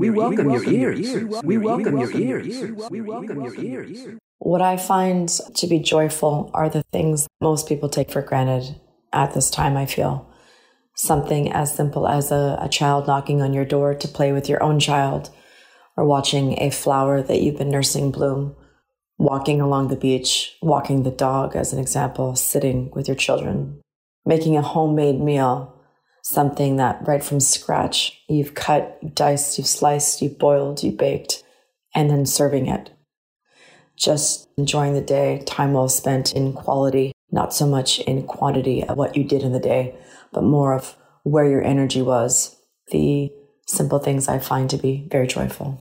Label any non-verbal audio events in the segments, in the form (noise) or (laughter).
We welcome your ears. We welcome your ears. We welcome your ears. What I find to be joyful are the things most people take for granted at this time, I feel. Something as simple as a, a child knocking on your door to play with your own child, or watching a flower that you've been nursing bloom, walking along the beach, walking the dog, as an example, sitting with your children, making a homemade meal, something that right from scratch you've cut, you've diced, you've sliced, you've boiled, you've baked, and then serving it. Just enjoying the day, time well spent in quality, not so much in quantity of what you did in the day, but more of where your energy was. The simple things I find to be very joyful.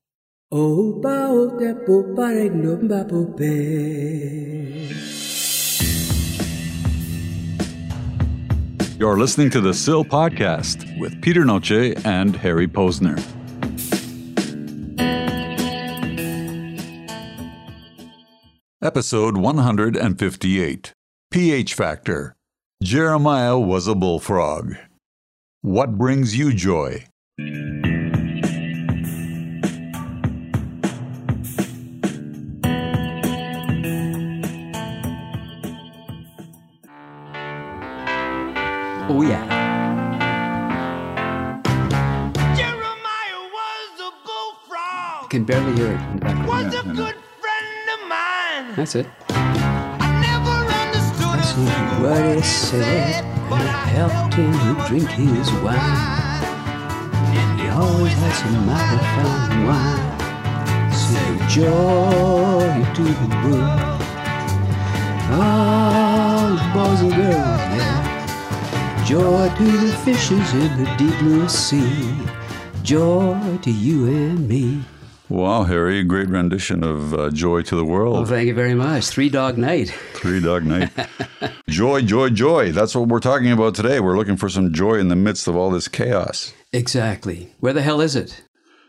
You're listening to the SIL podcast with Peter Noce and Harry Posner. Episode 158 pH Factor Jeremiah was a bullfrog. What brings you joy? Oh, yeah. Jeremiah was a bullfrog. I can barely hear it in the background. Was a good friend of mine. That's it. I never understood thing what he said, but and I helped him to drink his wine. And he always had some mighty fine wine. Say joy to the world. All the boys and girls there. Joy to the fishes in the deep blue sea. Joy to you and me. Wow, Harry, great rendition of uh, Joy to the Well, World. thank you very much. Three Dog Night. (laughs) Three Dog Night. joy, joy, joy. That's what we're talking about today. We're looking for some joy in the midst of all this chaos. Exactly. Where the hell is it?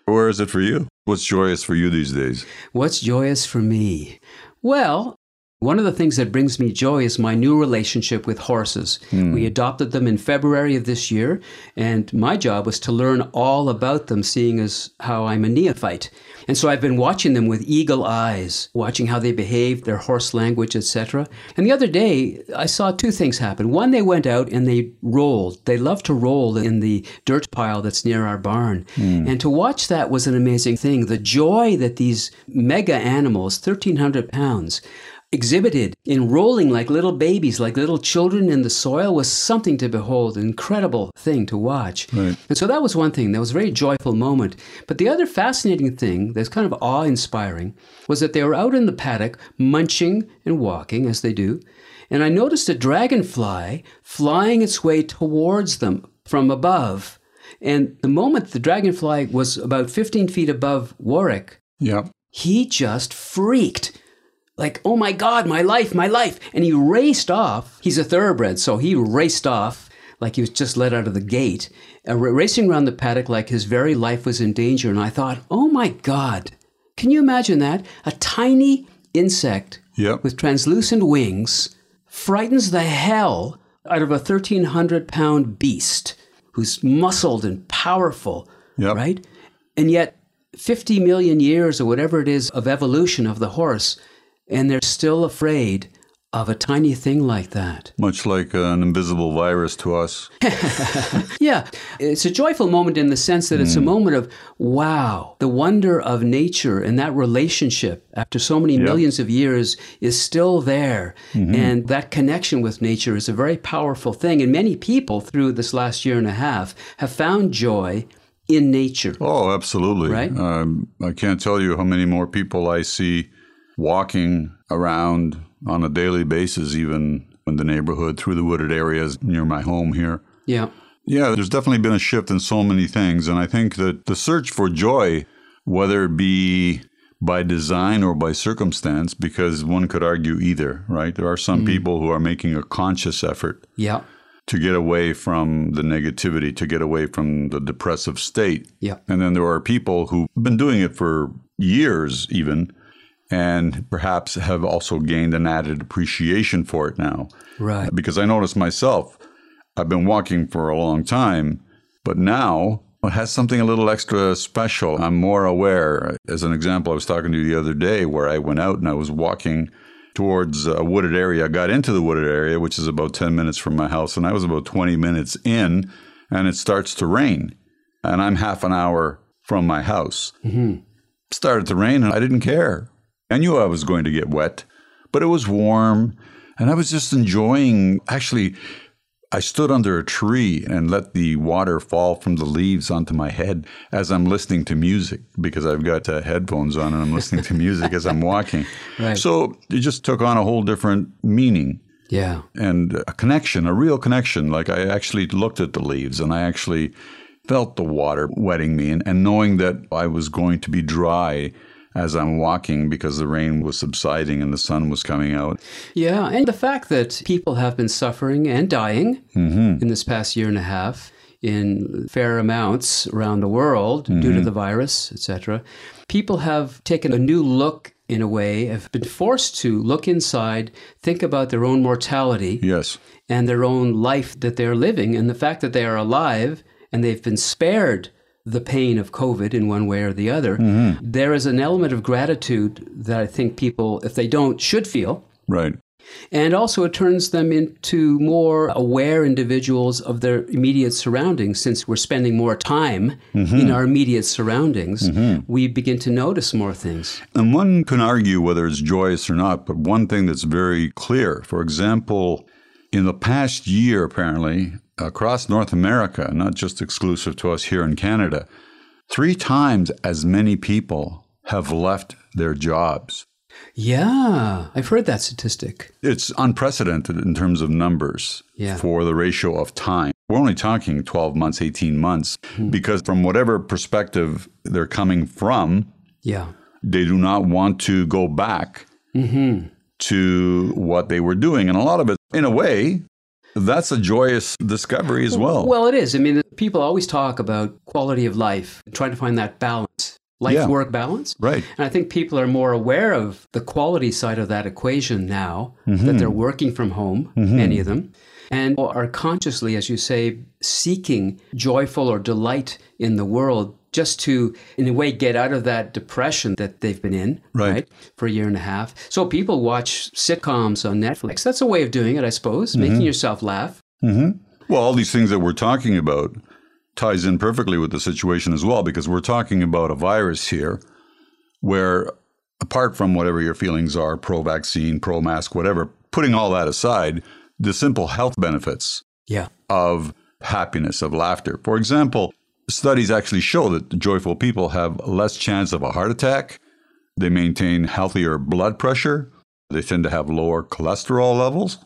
Where is it for you? What's joyous for you these days? What's joyous for me? Well, one of the things that brings me joy is my new relationship with horses. Hmm. We adopted them in February of this year, and my job was to learn all about them, seeing as how I'm a neophyte. And so I've been watching them with eagle eyes, watching how they behave, their horse language, etc. And the other day, I saw two things happen. One, they went out and they rolled. They love to roll in the dirt pile that's near our barn. Hmm. And to watch that was an amazing thing. The joy that these mega animals, 1,300 pounds, exhibited in rolling like little babies, like little children in the soil, was something to behold, an incredible thing to watch. Right. And so that was one thing. That was a very joyful moment. But the other fascinating thing that's kind of awe inspiring was that they were out in the paddock munching and walking as they do. And I noticed a dragonfly flying its way towards them from above. And the moment the dragonfly was about 15 feet above Warwick, Yeah. he just freaked. Like, oh my God, my life, my life. And he raced off. He's a thoroughbred, so he raced off like he was just let out of the gate, uh, racing around the paddock like his very life was in danger. And I thought, oh my God, can you imagine that? A tiny insect Yep. with translucent wings frightens the hell out of a 1,300 pound beast who's muscled and powerful, Yep. right? And yet, 50 million years or whatever it is of evolution of the horse, and they're still afraid of a tiny thing like that. Much like an invisible virus to us. (laughs) Yeah, it's a joyful moment in the sense that it's a moment of wow, the wonder of nature and that relationship after so many millions of years is still there. And that connection with nature is a very powerful thing. And many people through this last year and a half have found joy in nature. Oh, absolutely. Right? Um, I can't tell you how many more people I see walking around on a daily basis, even in the neighborhood through the wooded areas near my home here. Yeah. Yeah, there's definitely been a shift in so many things. And I think that the search for joy, whether it be by design or by circumstance, because one could argue either, right? There are some hmm. people who are making a conscious effort Yeah. to get away from the negativity, to get away from the depressive state. Yeah. And then there are people who've been doing it for years, even, and perhaps have also gained an added appreciation for it now. Right. Because I noticed myself, I've been walking for a long time, but now It has something a little extra special. I'm more aware. As an example, I was talking to you the other day where I went out and I was walking towards a wooded area. I got into the wooded area, which is about 10 minutes from my house, and I was about 20 minutes in, and it starts to rain. And I'm half an hour from my house. Mm-hmm. Started to rain, and I didn't care. I knew I was going to get wet, but it was warm, and I was just enjoying. Actually, I stood under a tree and let the water fall from the leaves onto my head as I'm listening to music because I've got uh, headphones on and I'm listening to music as I'm walking. (laughs) Right. So it just took on a whole different meaning Yeah. and a connection, a real connection. Like I actually looked at the leaves and I actually felt the water wetting me and, and knowing that I was going to be dry as I'm walking because the rain was subsiding and the sun was coming out. Yeah, and the fact that people have been suffering and dying mm-hmm. in this past year and a half in fair amounts around the world due to mm-hmm. the virus, etc. People have taken a new look in a way, have been forced to look inside, think about their own mortality Yes. and their own life that they're living, and the fact that they are alive and they've been spared the pain of COVID in one way or the other, mm-hmm. there is an element of gratitude that I think people, if they don't, should feel. Right. And also, it turns them into more aware individuals of their immediate surroundings. Since we're spending more time in mm-hmm. our immediate surroundings, mm-hmm. we begin to notice more things. And one can argue whether it's joyous or not, but one thing that's very clear, for example, in the past year, apparently, across North America, not just exclusive to us here in Canada, three times as many people have left their jobs. Yeah, I've heard that statistic. It's unprecedented in terms of numbers Yeah. for the ratio of time. We're only talking 12 months, 18 months, hmm. because from whatever perspective they're coming from, Yeah. they do not want to go back mm-hmm. to what they were doing. And a lot of it, in a way, that's a joyous discovery as well. Well, it is. I mean, people always talk about quality of life, trying to find that balance, life Yeah. work balance. right. And I think people are more aware of the quality side of that equation now that they're mm-hmm. working from home, mm-hmm. many of them, and are consciously, as you say, seeking joyful or delight in the world just to, in a way, get out of that depression that they've been in, Right. for a year and a half. So people watch sitcoms on Netflix. That's a way of doing it, I suppose, mm-hmm. making yourself laugh. Mm-hmm. Well, all these things that we're talking about ties in perfectly with the situation as well, because we're talking about a virus here where, apart from whatever your feelings are, pro vaccine, pro mask, whatever, putting all that aside, the simple health benefits Yeah. of happiness, of laughter. For example, studies actually show that joyful people have less chance of a heart attack. They maintain healthier blood pressure. They tend to have lower cholesterol levels.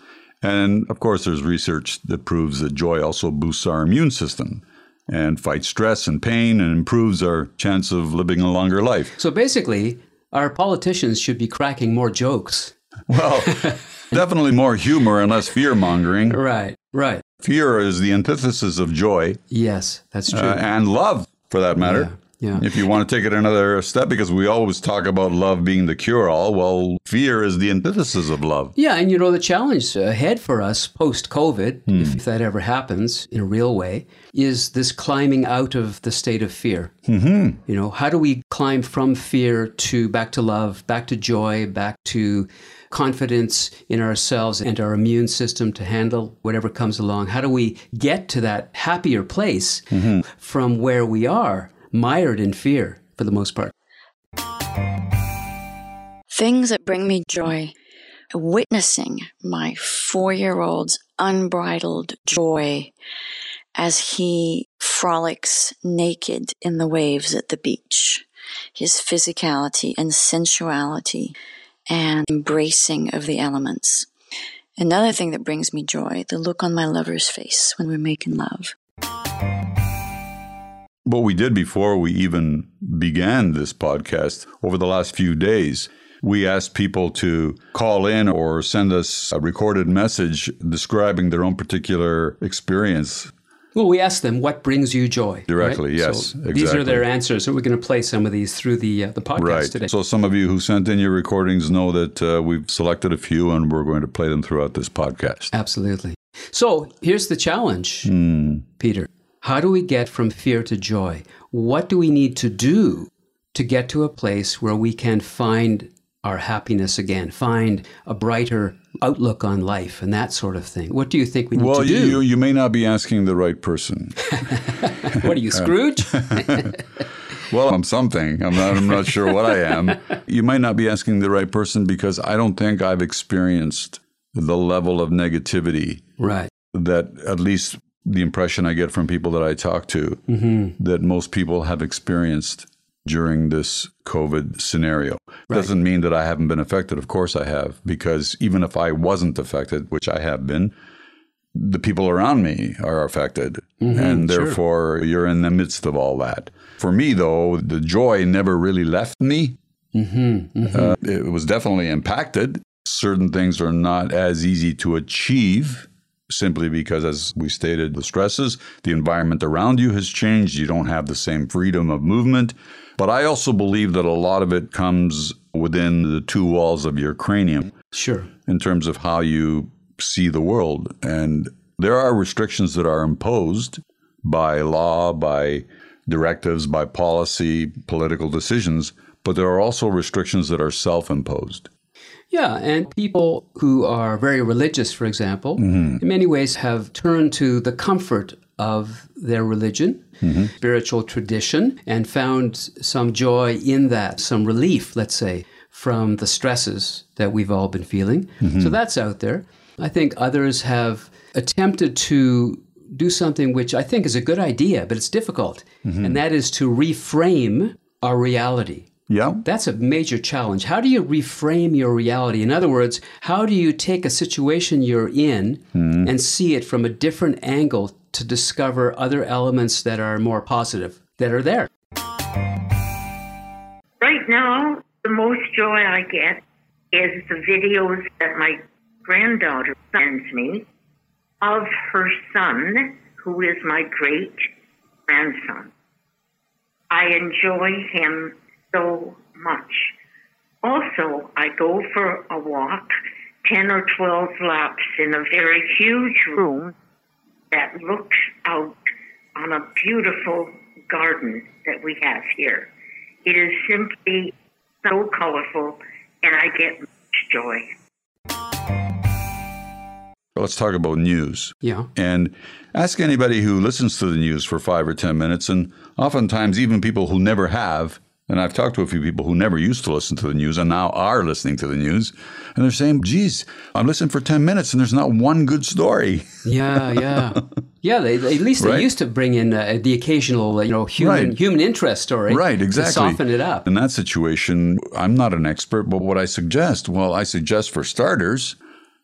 And of course, there's research that proves that joy also boosts our immune system and fights stress and pain and improves our chance of living a longer life. So basically, our politicians should be cracking more jokes. Well, (laughs) definitely more humor and less fear mongering. Right, right. Fear is the antithesis of joy. Yes, that's true. uh, and love for that matter. Yeah, yeah. If you want to take it another step, because we always talk about love being the cure all, well, fear is the antithesis of love. yeah, and you know, the challenge ahead for us post COVID, if that ever happens in a real way, is this climbing out of the state of fear. Mm-hmm. You know, how do we climb from fear to back to love, back to joy, back to confidence in ourselves and our immune system to handle whatever comes along? How do we get to that happier place mm-hmm. from where we are, mired in fear for the most part? Things that bring me joy. Witnessing my four year old's unbridled joy as he frolics naked in the waves at the beach. His physicality and sensuality and embracing of the elements. Another thing that brings me joy, the look on my lover's face when we're making love. What we did before we even began this podcast over the last few days, we asked people to call in or send us a recorded message describing their own particular experience. Well, we asked them, "What brings you joy?" Directly, right? yes, So These are their answers, and we're going to play some of these through the uh, the podcast Right. today. So, some of you who sent in your recordings know that uh, we've selected a few and we're going to play them throughout this podcast. Absolutely. So here's the challenge, Hmm. Peter. How do we get from fear to joy? What do we need to do to get to a place where we can find our happiness again, find a brighter outlook on life and that sort of thing? What do you think we need Well, to do? Well, you, you may not be asking the right person. (laughs) what are you, uh, Scrooge? (laughs) Well, I'm something. I'm not. I'm not sure what I am. You might not be asking the right person because I don't think I've experienced the level of negativity right. that, at least, the impression I get from people that I talk to, mm-hmm. that most people have experienced during this COVID scenario. Doesn't mean that I haven't been affected. Of course, I have, because even if I wasn't affected, which I have been, the people around me are affected. Mm-hmm. and therefore, you're in the midst of all that. For me, though, the joy never really left me. Mm-hmm. Mm-hmm. Uh, it was definitely impacted. Certain things are not as easy to achieve simply because, as we stated, the stresses, the environment around you has changed. You don't have the same freedom of movement. But I also believe that a lot of it comes within the two walls of your cranium Sure. in terms of how you see the world. And there are restrictions that are imposed by law, by directives, by policy, political decisions, but there are also restrictions that are self imposed. Yeah, and people who are very religious, for example, mm-hmm. in many ways have turned to the comfort of their religion, mm-hmm. spiritual tradition, and found some joy in that, some relief, let's say, from the stresses that we've all been feeling. Mm-hmm. So that's out there. I think others have attempted to do something which I think is a good idea, but it's difficult, and that is to reframe our reality. Yeah. That's a major challenge. How do you reframe your reality? In other words, how do you take a situation you're in hmm. and see it from a different angle to discover other elements that are more positive that are there? Right now, the most joy I get is the videos that my granddaughter sends me of her son, who is my great grandson. I enjoy him so much. Also, I go for a walk, 10 or 12 laps in a very huge room that looks out on a beautiful garden that we have here. It is simply so colorful, and I get much joy. Let's talk about news. Yeah. And ask anybody who listens to the news for five or 10 minutes, and oftentimes even people who never have. And I've talked to a few people who never used to listen to the news and now are listening to the news. And they're saying, geez, I'm listening for 10 minutes and there's not one good story. Yeah, yeah. (laughs) Yeah, they, they- at least Right. they used to bring in uh, the occasional, uh, you know, human Right. human interest story, Right, to exactly. soften it up. In that situation, I'm not an expert, but what I suggest, well, I suggest for starters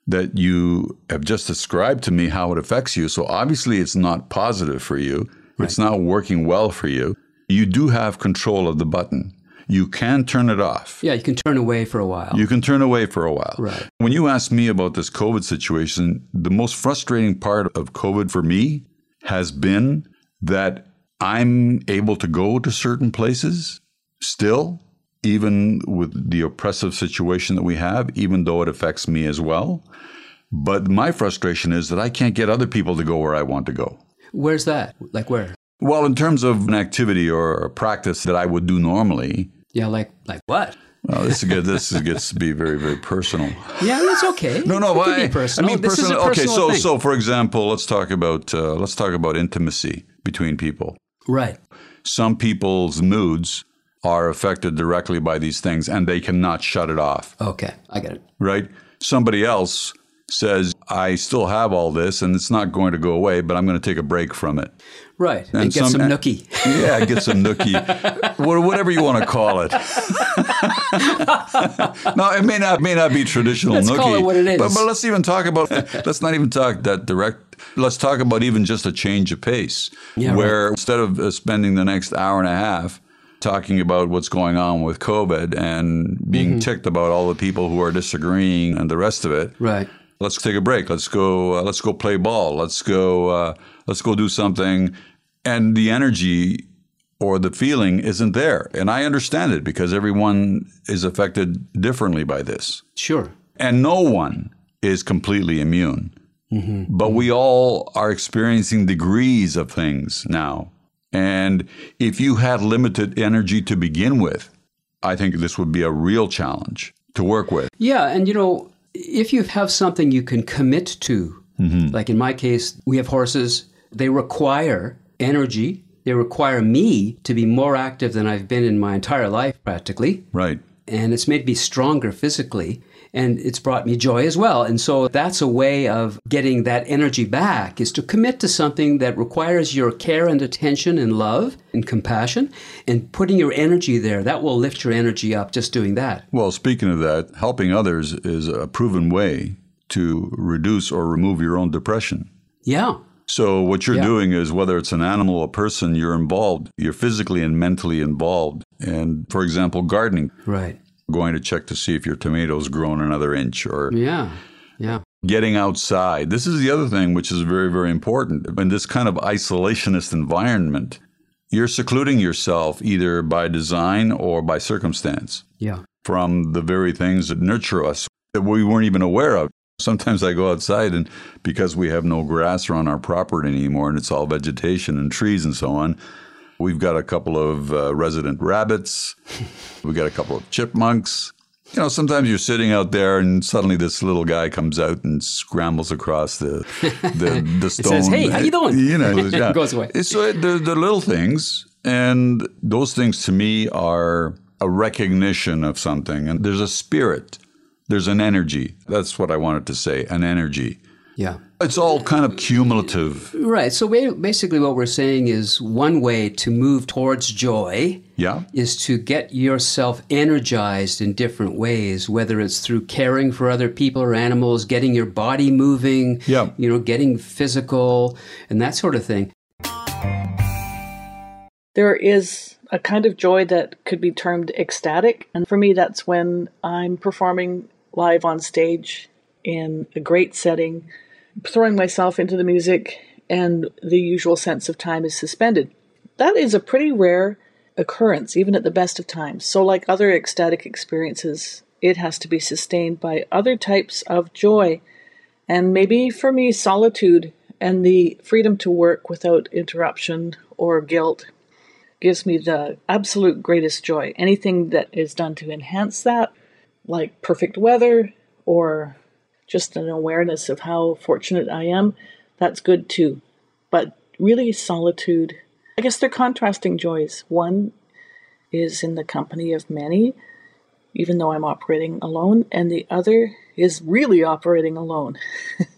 that you have just described to me how it affects you. So obviously, it's not positive for you, it's not working well for you. You do have control of the button. You can turn it off. Yeah, you can turn away for a while. You can turn away for a while. Right. When you ask me about this COVID situation, the most frustrating part of COVID for me has been that I'm able to go to certain places still, even with the oppressive situation that we have, even though it affects me as well. But my frustration is that I can't get other people to go where I want to go. Where's that? Like where? Well, in terms of an activity or a practice that I would do normally, Yeah, like like what? well, this gets this gets to be very very personal. Yeah, that's okay. No, no, it why? be personal. I mean, this personal. is okay, personal so thing. so for example, let's talk about uh, let's talk about intimacy between people. right. Some people's moods are affected directly by these things, and they cannot shut it off. Okay, I get it. Right? Somebody else says, "I still have all this, and it's not going to go away, but I'm going to take a break from it." Right, and, And get some, some- nookie. (laughs) Yeah, get some nookie, wha- whatever you want to call it. (laughs) no, it may not may not be traditional Let's nookie. call it what it is. But, but let's even talk about. let's not even talk that direct. Let's talk about even just a change of pace, Yeah, where instead of uh, spending the next hour and a half talking about what's going on with COVID and being Mm-hmm. ticked about all the people who are disagreeing and the rest of it, Right. let's take a break. Let's go. Uh, let's go play ball. Let's go. Uh, let's go do something. And the energy or the feeling isn't there. And I understand it because everyone is affected differently by this, Sure. and no one is completely immune. Mm-hmm. But we all are experiencing degrees of things now. And if you had limited energy to begin with, I think this would be a real challenge to work with. Yeah, and you know, if you have something you can commit to, mm-hmm. like in my case, we have horses, they require energy. They require me to be more active than I've been in my entire life, practically. Right. And it's made me stronger physically. And it's brought me joy as well. And so that's a way of getting that energy back is to commit to something that requires your care and attention and love and compassion and putting your energy there. That will lift your energy up just doing that. Well, speaking of that, helping others is a proven way to reduce or remove your own depression. Yeah. So, what you're Yeah. doing is whether it's an animal or a person, you're involved. You're physically and mentally involved. And for example, gardening, Right. going to check to see if your tomatoes grown another inch or Yeah. Yeah. getting outside. This is the other thing which is very, very important. In this kind of isolationist environment, you're secluding yourself either by design or by circumstance Yeah. from the very things that nurture us that we weren't even aware of. Sometimes I go outside and because we have no grass around our property anymore and it's all vegetation and trees and so on, we've got a couple of uh, resident rabbits, (laughs) we've got a couple of chipmunks. You know, sometimes you're sitting out there and suddenly this little guy comes out and scrambles across the the, (laughs) the stone. says, "Hey, how you doing?" You know, yeah. (laughs) Goes away. So the the little things, and those things to me are a recognition of something, and there's a spirit, there's an energy. That's what I wanted to say, an energy. Yeah. It's all kind of cumulative. Right. So basically, what we're saying is one way to move towards joy Yeah. is to get yourself energized in different ways, whether it's through caring for other people or animals, getting your body moving, Yeah. you know, getting physical, and that sort of thing. There is a kind of joy that could be termed ecstatic. And for me, that's when I'm performing live on stage in a great setting, throwing myself into the music, and the usual sense of time is suspended. That is a pretty rare occurrence, even at the best of times. So, like other ecstatic experiences, it has to be sustained by other types of joy. And maybe for me, solitude and the freedom to work without interruption or guilt gives me the absolute greatest joy. Anything that is done to enhance that, like perfect weather or just an awareness of how fortunate I am, that's good too. But really, solitude, I guess they're contrasting joys. One is in the company of many, even though I'm operating alone, and the other is really operating alone.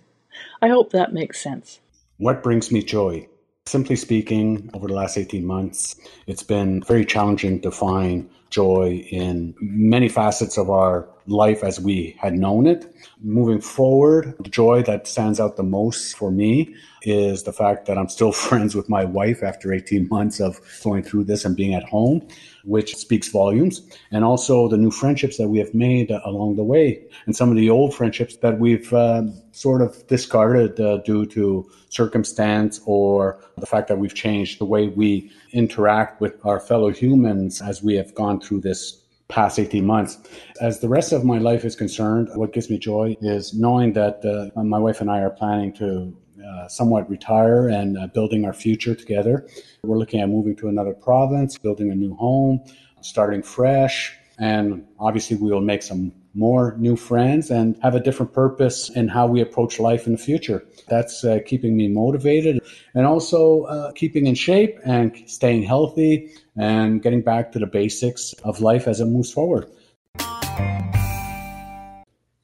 (laughs) I hope that makes sense. What brings me joy? Simply speaking, over the last 18 months, it's been very challenging to find joy in many facets of our life as we had known it. Moving forward, the joy that stands out the most for me is the fact that I'm still (laughs) friends with my wife after 18 months of going through this and being at home, which speaks volumes. And also the new friendships that we have made along the way, and some of the old friendships that we've uh, sort of discarded uh, due to circumstance or the fact that we've changed the way we interact with our fellow humans as we have gone through this past 18 months. As the rest of my life is concerned, what gives me joy is knowing that uh, my wife and I are planning to uh, somewhat retire and uh, building our future together. We're looking at moving to another province, building a new home, starting fresh, and obviously we will make some more new friends and have a different purpose in how we approach life in the future. That's uh, keeping me motivated and also uh, keeping in shape and staying healthy and getting back to the basics of life as it moves forward.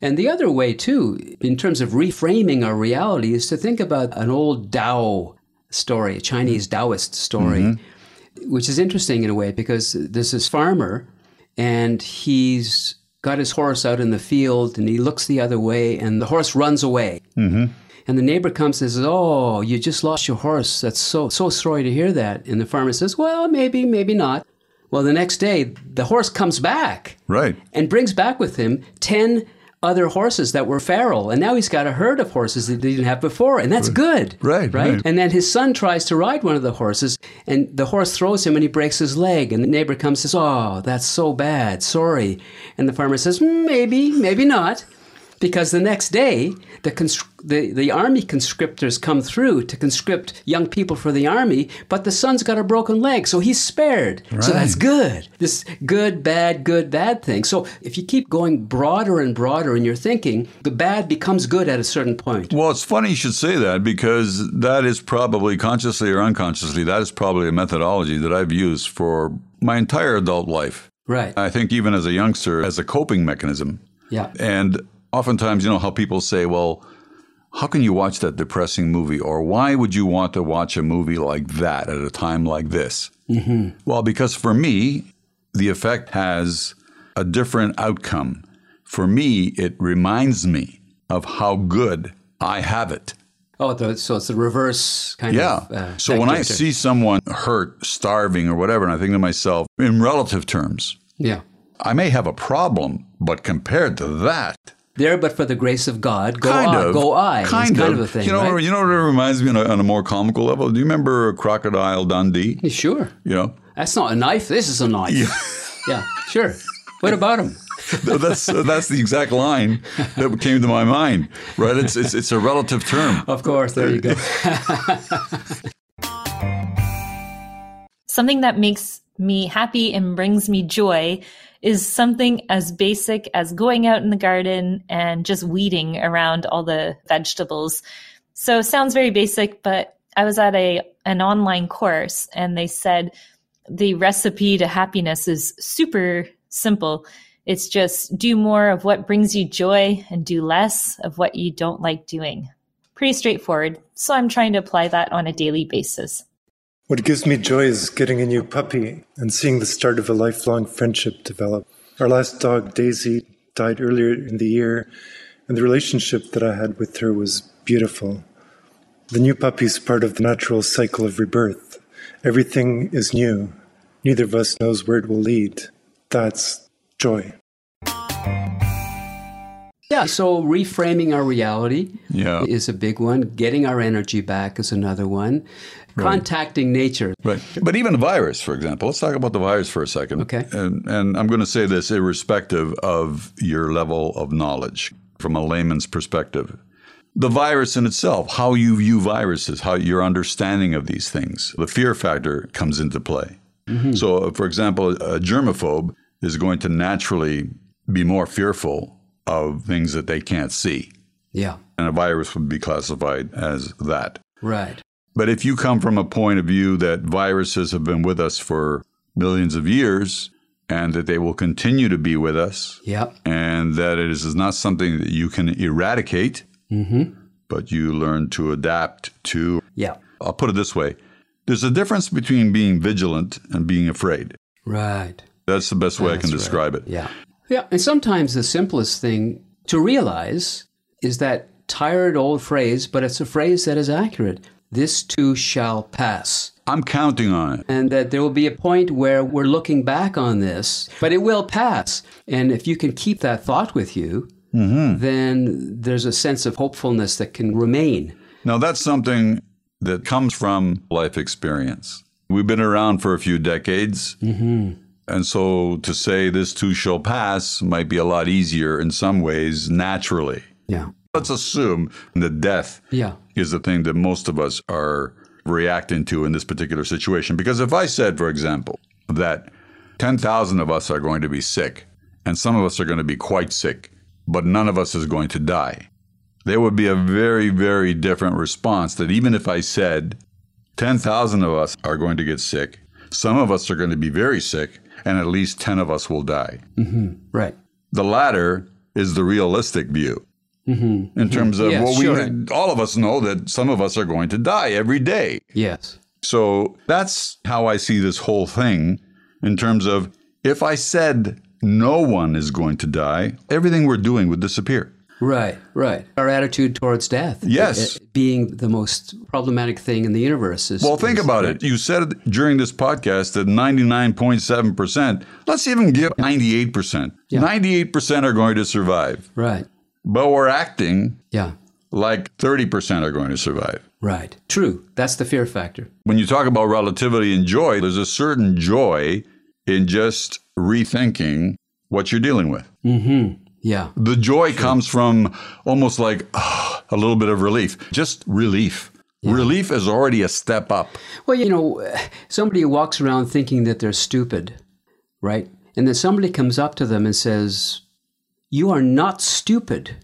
And the other way, too, in terms of reframing our reality, is to think about an old Tao story, a Chinese Taoist story, which is interesting in a way because there's this farmer and he's got his horse out in the field and he looks the other way and the horse runs away. Mm-hmm. And the neighbor comes and says, Oh, you just lost your horse. That's so, so sorry to hear that. And the farmer says, Well, maybe, maybe not. Well, the next day, the horse comes back Right. and brings back with him 10 other horses that were feral. And now he's got a herd of horses that he didn't have before. And that's good. Right, Right. right. And then his son tries to ride one of the horses and the horse throws him and he breaks his leg. And the neighbor comes and says, Oh, that's so bad. Sorry. And the farmer says, "Mm, Maybe, maybe not. Because the next day, the, cons- the, the army conscriptors come through to conscript young people for the army, but the son's got a broken leg, so he's spared. So that's good. This good, bad, good, bad thing. So if you keep going broader and broader in your thinking, the bad becomes good at a certain point. Well, it's funny you should say that because that is probably consciously or unconsciously, that is probably a methodology that I've used for my entire adult life. Right. I think even as a youngster, as a coping mechanism. Yeah. And oftentimes, you know, how people say, well, how can you watch that depressing movie? Or why would you want to watch a movie like that at a time like this? Mm-hmm. Well, because for me, the effect has a different outcome. For me, it reminds me of how good I have it. Oh, so it's the reverse kind Yeah. of. uh, so when I see someone hurt, starving, or whatever, and I think to myself, in relative terms, Yeah. I may have a problem, but compared to that, There, but for the grace of God, go kind I, of, go I. kind, kind of. of a thing, you know, right? you know what it reminds me on a, on a more comical level. Do you remember Crocodile Dundee? Sure. You know, That's not a knife. This is a knife. Yeah, (laughs) sure. What about him? (laughs) that's uh, that's the exact line that came to my mind. Right? It's it's, it's a relative term. (laughs) Of course, there you go. Something that makes me happy and brings me joy is something as basic as going out in the garden and just weeding around all the vegetables. So sounds very basic, but I was at a an online course and they said the recipe to happiness is super simple. It's just do more of what brings you joy and do less of what you don't like doing. Pretty straightforward. So I'm trying to apply that on a daily basis. What gives me joy is getting a new puppy and seeing the start of a lifelong friendship develop. Our last dog, Daisy, died earlier in the year, and the relationship that I had with her was beautiful. The new puppy is part of the natural cycle of rebirth. Everything is new. Neither of us knows where it will lead. That's joy. Yeah, so reframing our reality Yeah. is a big one. Getting our energy back is another one. Contacting nature. Right. But even a virus, for example, let's talk about the virus for a second. Okay. And, and I'm going to say this irrespective of your level of knowledge from a layman's perspective. The virus in itself, how you view viruses, how your understanding of these things, the fear factor comes into play. Mm-hmm. So, uh, for example, a germaphobe is going to naturally be more fearful of things that they can't see. Yeah, And a virus would be classified as that. right. But if you come from a point of view that viruses have been with us for millions of years and that they will continue to be with us Yep. and that it is not something that you can eradicate, mm-hmm. but you learn to adapt to, Yeah. I'll put it this way there's a difference between being vigilant and being afraid. Right. That's the best way I can That's right. describe it. Yeah. Yeah. And sometimes the simplest thing to realize is that tired old phrase, but it's a phrase that is accurate. This too shall pass. I'm counting on it. And that there will be a point where we're looking back on this, but it will pass. And if you can keep that thought with you, mm-hmm. then there's a sense of hopefulness that can remain. Now, that's something that comes from life experience. We've been around for a few decades. Mm-hmm. And so to say this too shall pass might be a lot easier in some ways naturally. Yeah. Let's assume that death Yeah. is the thing that most of us are reacting to in this particular situation. Because if I said, for example, that 10,000 of us are going to be sick and some of us are going to be quite sick, but none of us is going to die, there would be a very, very different response that even if I said 10,000 of us are going to get sick, some of us are going to be very sick, and at least 10 of us will die. Mm-hmm. Right. The latter is the realistic view. In terms of, Yes, well, we sure. all of us know that some of us are going to die every day. Yes. So that's how I see this whole thing in terms of if I said no one is going to die, everything we're doing would disappear. Right, right. Our attitude towards death. Yes. uh, Being the most problematic thing in the universe is. Well, think is- about it. You said during this podcast that 99.7%, let's even give 98%. 98% are going to survive, Right. But we're acting Yeah. like 30% are going to survive. Right. True. That's the fear factor. When you talk about relativity and joy, there's a certain joy in just rethinking what you're dealing with. Mm-hmm. Yeah. The joy comes from almost like ah, a little bit of relief, just relief. Relief is already a step up. Well, you know, somebody walks around thinking that they're stupid, right? And then somebody comes up to them and says, You are not stupid.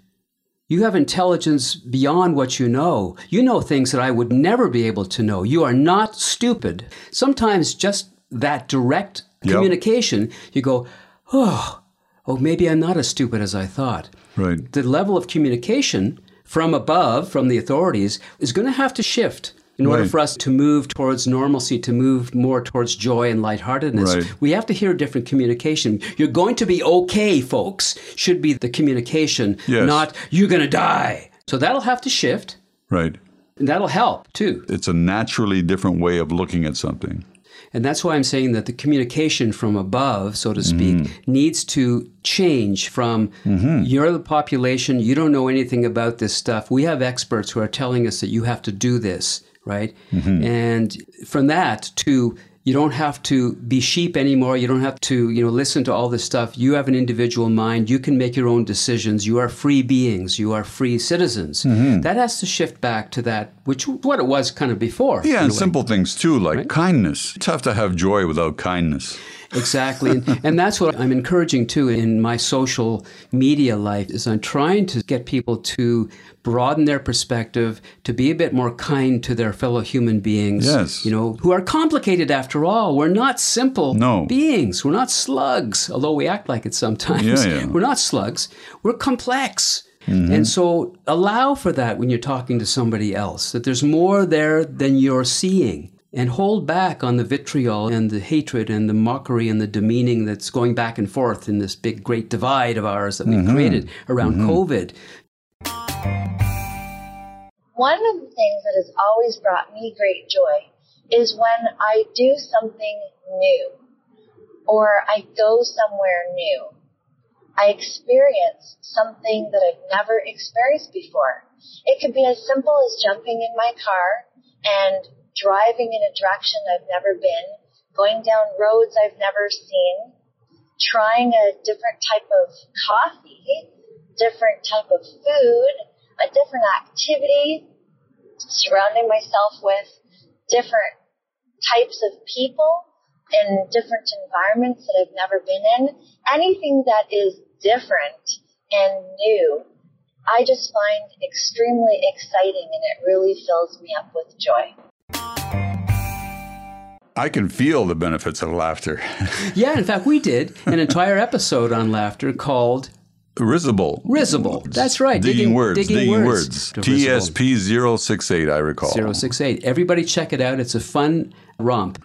You have intelligence beyond what you know. You know things that I would never be able to know. You are not stupid. Sometimes just that direct Yep. communication, you go, Oh, oh, maybe I'm not as stupid as I thought Right. the level of communication from above, from the authorities, is going to have to shift in order Right. for us to move towards normalcy, to move more towards joy and lightheartedness. Right. We have to hear different communication. You're going to be okay, folks, should be the communication, Yes. not you're going to die. So that'll have to shift, Right. and that'll help too. It's a naturally different way of looking at something. And that's why I'm saying that the communication from above, so to speak, Mm-hmm. needs to change from you're the population, you don't know anything about this stuff. We have experts who are telling us that you have to do this, right? Mm-hmm. And from that to you don't have to be sheep anymore. You don't have to, you know, listen to all this stuff. You have an individual mind. You can make your own decisions. You are free beings. You are free citizens. Mm-hmm. That has to shift back to that, which what it was kind of before. Yeah, and simple things too, like kindness. It's tough to have joy without kindness. Exactly. And, and that's what I'm encouraging too in my social media life is I'm trying to get people to broaden their perspective, to be a bit more kind to their fellow human beings. Yes. You know, who are complicated after all. We're not simple No. beings. We're not slugs, although we act like it sometimes. Yeah, yeah. We're not slugs. We're complex. Mm-hmm. And so allow for that when you're talking to somebody else, that there's more there than you're seeing. And hold back on the vitriol and the hatred and the mockery and the demeaning that's going back and forth in this big, great divide of ours that we've Mm-hmm. created around COVID. One of the things that has always brought me great joy is when I do something new or I go somewhere new. I experience something that I've never experienced before. It could be as simple as jumping in my car and driving in a direction I've never been, going down roads I've never seen, trying a different type of coffee, different type of food, a different activity, surrounding myself with different types of people in different environments that I've never been in. Anything that is different and new, I just find extremely exciting and it really fills me up with joy. I can feel the benefits of laughter. (laughs) Yeah, in fact, we did an entire episode on laughter called Risible. Risible. That's right. Digging, words. Digging, Digging, words. words. TSP 068, I recall. 068. Everybody check it out. It's a fun romp.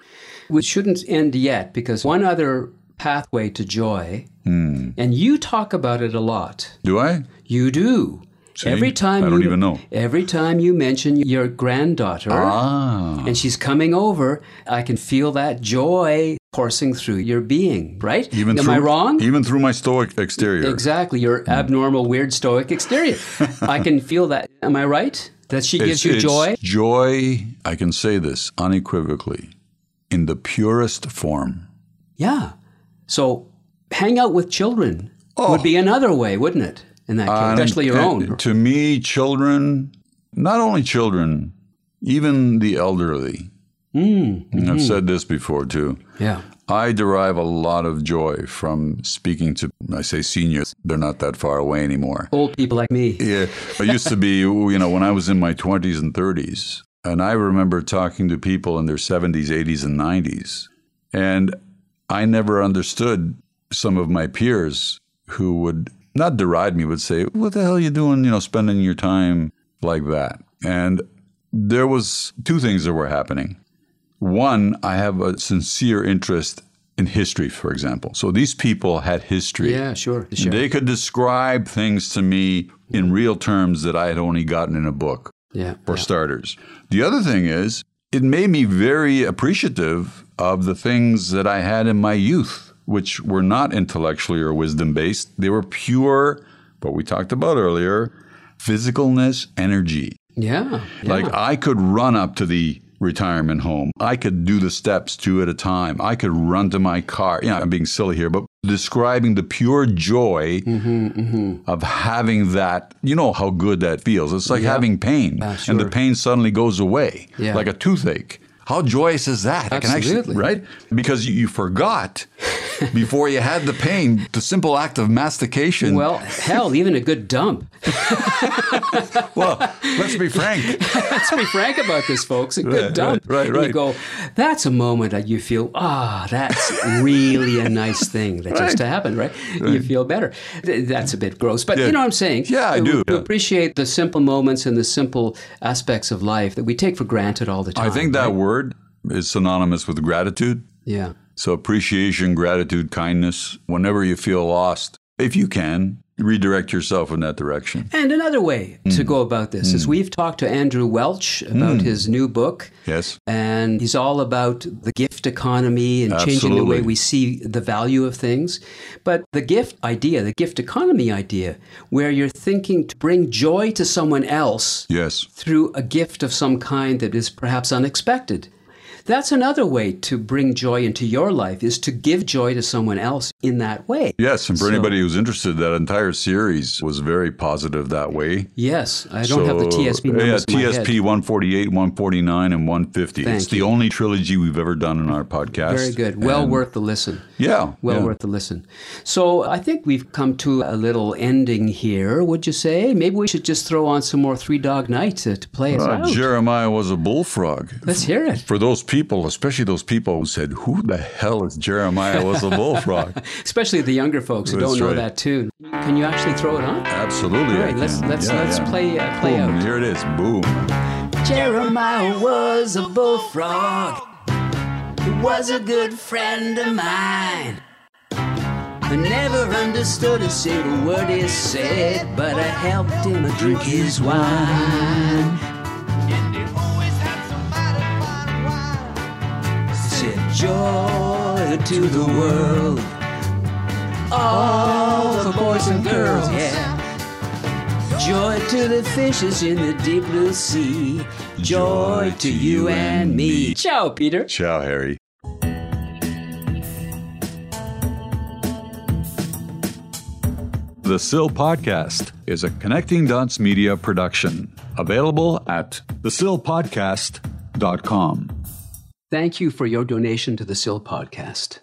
We shouldn't end yet because one other pathway to joy, Hmm. and you talk about it a lot. Do I? You do. See? Every time I don't you, even know. Every time you mention your granddaughter Ah. and she's coming over, I can feel that joy coursing through your being, right? Even Am through, I wrong? Even through my stoic exterior. Exactly, your Hmm. abnormal, weird, stoic exterior. (laughs) I can feel that. Am I right? That she gives It's- you it's joy? Joy, I can say this unequivocally, in the purest form. Yeah. So hang out with children would be another way, wouldn't it? In that case, especially your own. To me, children, not only children, even the elderly. Mm, And I've mhm. said this before too. Yeah. I derive a lot of joy from speaking to, I say seniors, they're not that far away anymore. Old people like me. Yeah. I used to be, (laughs) you know, when I was in my 20s and 30s, and I remember talking to people in their 70s, 80s, and 90s. And I never understood some of my peers who would not deride me, would say, What the hell are you doing, you know, spending your time like that? And there was two things that were happening. One, I have a sincere interest in history, for example. So these people had history. Yeah, sure. sure. They could describe things to me in real terms that I had only gotten in a book, yeah. for starters. The other thing is, it made me very appreciative of the things that I had in my youth, which were not intellectually or wisdom based. They were pure, what we talked about earlier, physicalness, energy. Yeah. Like I could run up to the retirement home. I could do the steps two at a time. I could run to my car. You know, I'm being silly here, but describing the pure joy mm-hmm, mm-hmm. of having that. You know how good that feels. It's like Yeah. having pain, Yeah, and the pain suddenly goes away, Yeah. like a toothache. How joyous is that? I can Absolutely. actually, right? Because you, you forgot before you had the pain, the simple act of mastication. Well, hell, even a good dump. well, let's be frank. Let's be frank about this, folks. A good Right, dump. right, right, And You go, that's a moment that you feel, ah, that's really a nice thing that just Right. happened, right? You feel better. That's a bit gross, but Yeah. you know what I'm saying? Yeah, I We- do, We yeah. appreciate the simple moments and the simple aspects of life that we take for granted all the time. I think that right? word is synonymous with gratitude. Yeah. So appreciation, gratitude, kindness. Whenever you feel lost, if you can, redirect yourself in that direction. And another way Mm. to go about this is we've talked to Andrew Welch about his new book. Yes. And he's all about the gift economy and changing the way we see the value of things. But the gift idea, the gift economy idea, where you're thinking to bring joy to someone else Yes. through a gift of some kind that is perhaps unexpected. That's another way to bring joy into your life is to give joy to someone else in that way. Yes, and for So- anybody who's interested, that entire series was very positive that way. Yes, I don't have the TSP numbers Yeah, TSP 148, 149, and 150. Thank it's the only trilogy we've ever done in our podcast. Very good. Well And- worth the listen. Yeah. Well yeah. worth the listen. So I think we've come to a little ending here, would you say? Maybe we should just throw on some more Three Dog Night to, to play us Uh, out. Jeremiah was a bullfrog. Let's hear it. For those people, especially those people who said, Who the hell is Jeremiah was a (laughs) bullfrog? Especially the younger folks who That's don't know right. that tune. Can you actually throw it on? Absolutely. All right, let's let's Yeah, let's yeah. play uh, play Boom, out. Here it is. Boom. Jeremiah was a bullfrog. He was a good friend of mine. I never understood a single word he said, but I helped him drink his wine. Joy to the world. All the boys and girls, yeah. Joy to the fishes in the deep blue sea. Joy to you and me. Ciao, Peter. Ciao, Harry. The Sill Podcast is a Connecting Dots Media production, available at thesillpodcast.com. Thank you for your donation to the SIL podcast.